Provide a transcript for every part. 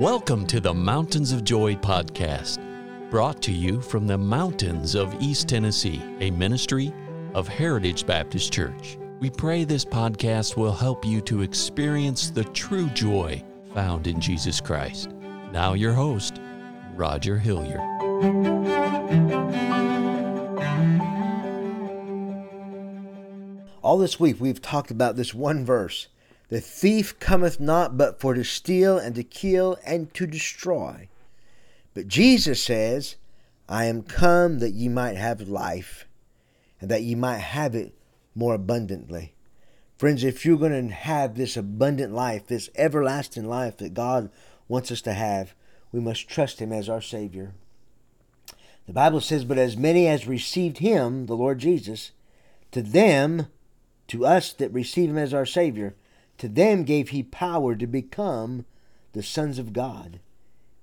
Welcome to the Mountains of Joy podcast, brought to you from the mountains of East Tennessee, a ministry of Heritage Baptist Church. We pray this podcast will help you to experience the true joy found in Jesus Christ. Now, your host, Roger Hilliard. All this week we've talked about this one verse The thief cometh not but for to steal and to kill and to destroy. But Jesus says, I am come that ye might have life, and that ye might have it more abundantly. Friends, if you're going to have this abundant life, this everlasting life that God wants us to have, we must trust Him as our Savior. The Bible says, But as many as received Him, the Lord Jesus, to them to us that receive him as our Savior, to them gave he power to become the sons of God,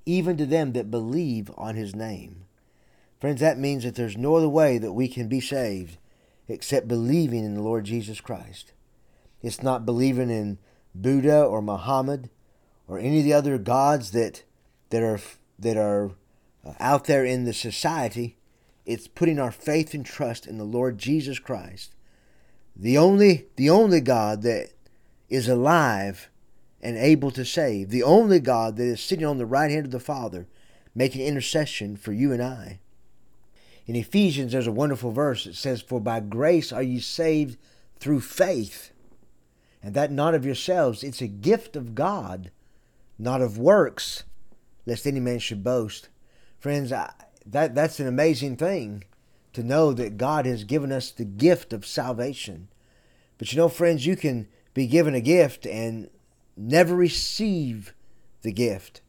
even to them that believe on his name. Friends, that means that there's no other way that we can be saved except believing in the Lord Jesus Christ. It's not believing in Buddha or Muhammad or any of the other gods that that are that are uh, out there in the society. It's putting our faith and trust in the Lord Jesus Christ the only the only God that is alive and able to save, the only God that is sitting on the right hand of the Father, making intercession for you and I. In Ephesians, there's a wonderful verse that says, For by grace are ye saved through faith, and that not of yourselves, it's a gift of God, not of works, lest any man should boast. Friends, I, that, that's an amazing thing to know that God has given us the gift of salvation. But you know, friends, you can be given a gift and never receive the gift.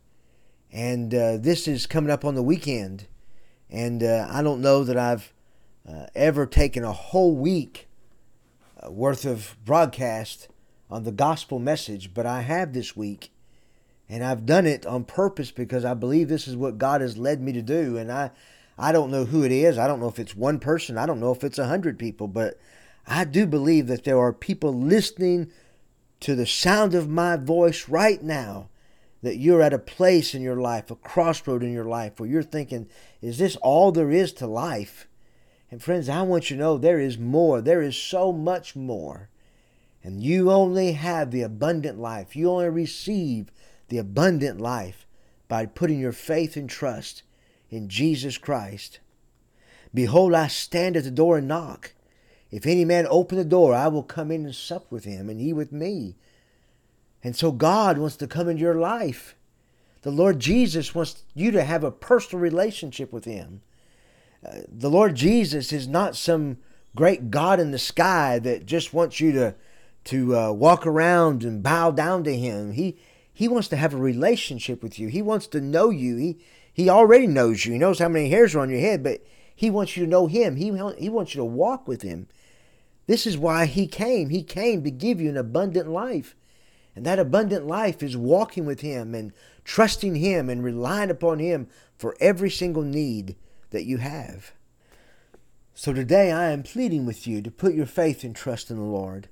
And uh, this is coming up on the weekend. And uh, I don't know that I've uh, ever taken a whole week uh, worth of broadcast on the gospel message, but I have this week. And I've done it on purpose because I believe this is what God has led me to do. And I, I don't know who it is. I don't know if it's one person. I don't know if it's a hundred people, but I do believe that there are people listening to the sound of my voice right now that you're at a place in your life, a crossroad in your life where you're thinking, is this all there is to life? And friends, I want you to know there is more. There is so much more. And you only have the abundant life. You only receive the abundant life by putting your faith and trust in Jesus Christ. Behold, I stand at the door and knock. If any man open the door, I will come in and sup with him, and he with me. And so God wants to come into your life. The Lord Jesus wants you to have a personal relationship with him. Uh, the Lord Jesus is not some great God in the sky that just wants you to to uh, walk around and bow down to him. He he wants to have a relationship with you. He wants to know you. He he already knows you. He knows how many hairs are on your head, but he wants you to know him. He he wants you to walk with him. This is why he came. He came to give you an abundant life. And that abundant life is walking with him and trusting him and relying upon him for every single need that you have. So today I am pleading with you to put your faith and trust in the Lord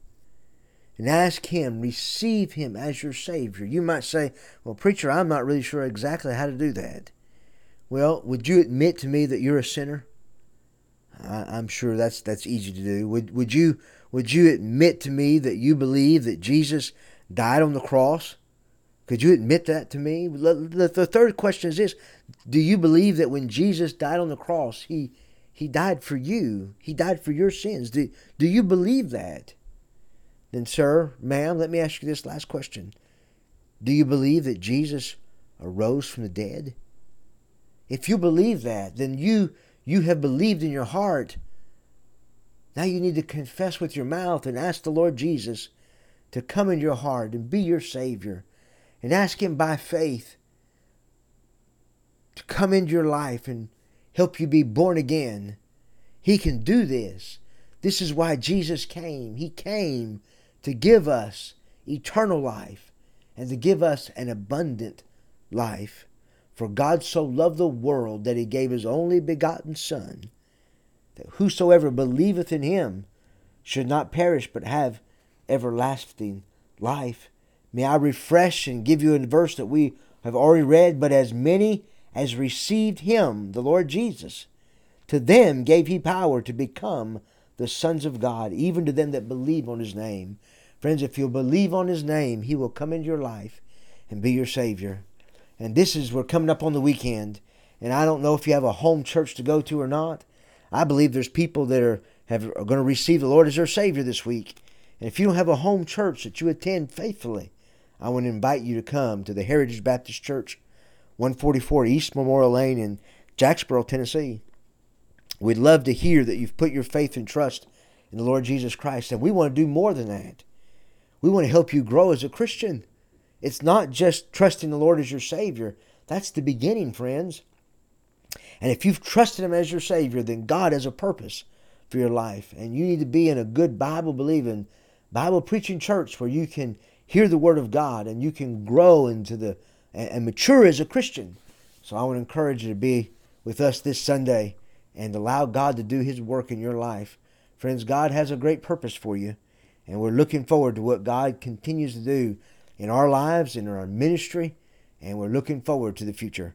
and ask Him, receive Him as your Savior. You might say, Well, preacher, I'm not really sure exactly how to do that. Well, would you admit to me that you're a sinner? I, am sure that's that's easy to do. Would would you would you admit to me that you believe that Jesus died on the cross? Could you admit that to me? The, the third question is this: Do you believe that when Jesus died on the cross, he he died for you? He died for your sins. Do do you believe that? Then, sir, ma'am, let me ask you this last question: Do you believe that Jesus arose from the dead? If you believe that, then you you have believed in your heart. Now you need to confess with your mouth and ask the Lord Jesus to come in your heart and be your Savior. And ask Him by faith to come into your life and help you be born again. He can do this. This is why Jesus came. He came to give us eternal life and to give us an abundant life. For God so loved the world that he gave his only begotten Son, that whosoever believeth in him should not perish but have everlasting life. May I refresh and give you a verse that we have already read, but as many as received him, the Lord Jesus, to them gave he power to become the sons of God, even to them that believe on his name. Friends, if you'll believe on his name, he will come into your life and be your Savior. And this is, we're coming up on the weekend, and I don't know if you have a home church to go to or not. I believe there's people that are, have, are going to receive the Lord as their Savior this week. And if you don't have a home church that you attend faithfully, I want to invite you to come to the Heritage Baptist Church, 144 East Memorial Lane in Jacksboro, Tennessee. We'd love to hear that you've put your faith and trust in the Lord Jesus Christ, and we want to do more than that. We want to help you grow as a Christian. It's not just trusting the Lord as your Savior. That's the beginning, friends. And if you've trusted Him as your Savior, then God has a purpose for your life. And you need to be in a good Bible believing, Bible preaching church where you can hear the Word of God and you can grow into the and mature as a Christian. So I want to encourage you to be with us this Sunday and allow God to do His work in your life. Friends, God has a great purpose for you, and we're looking forward to what God continues to do in our lives, and in our ministry, and we're looking forward to the future.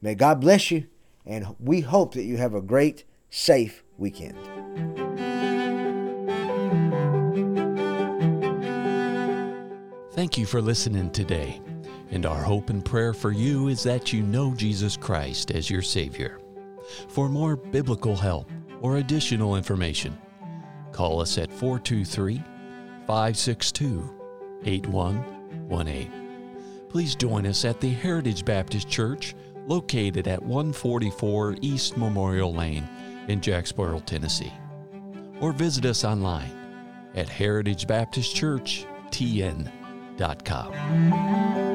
May God bless you, and we hope that you have a great, safe weekend. Thank you for listening today. And our hope and prayer for you is that you know Jesus Christ as your Savior. For more biblical help or additional information, call us at 423 562 8118. Please join us at the Heritage Baptist Church located at 144 East Memorial Lane in Jacksboro, Tennessee. Or visit us online at heritagebaptistchurchtn.com.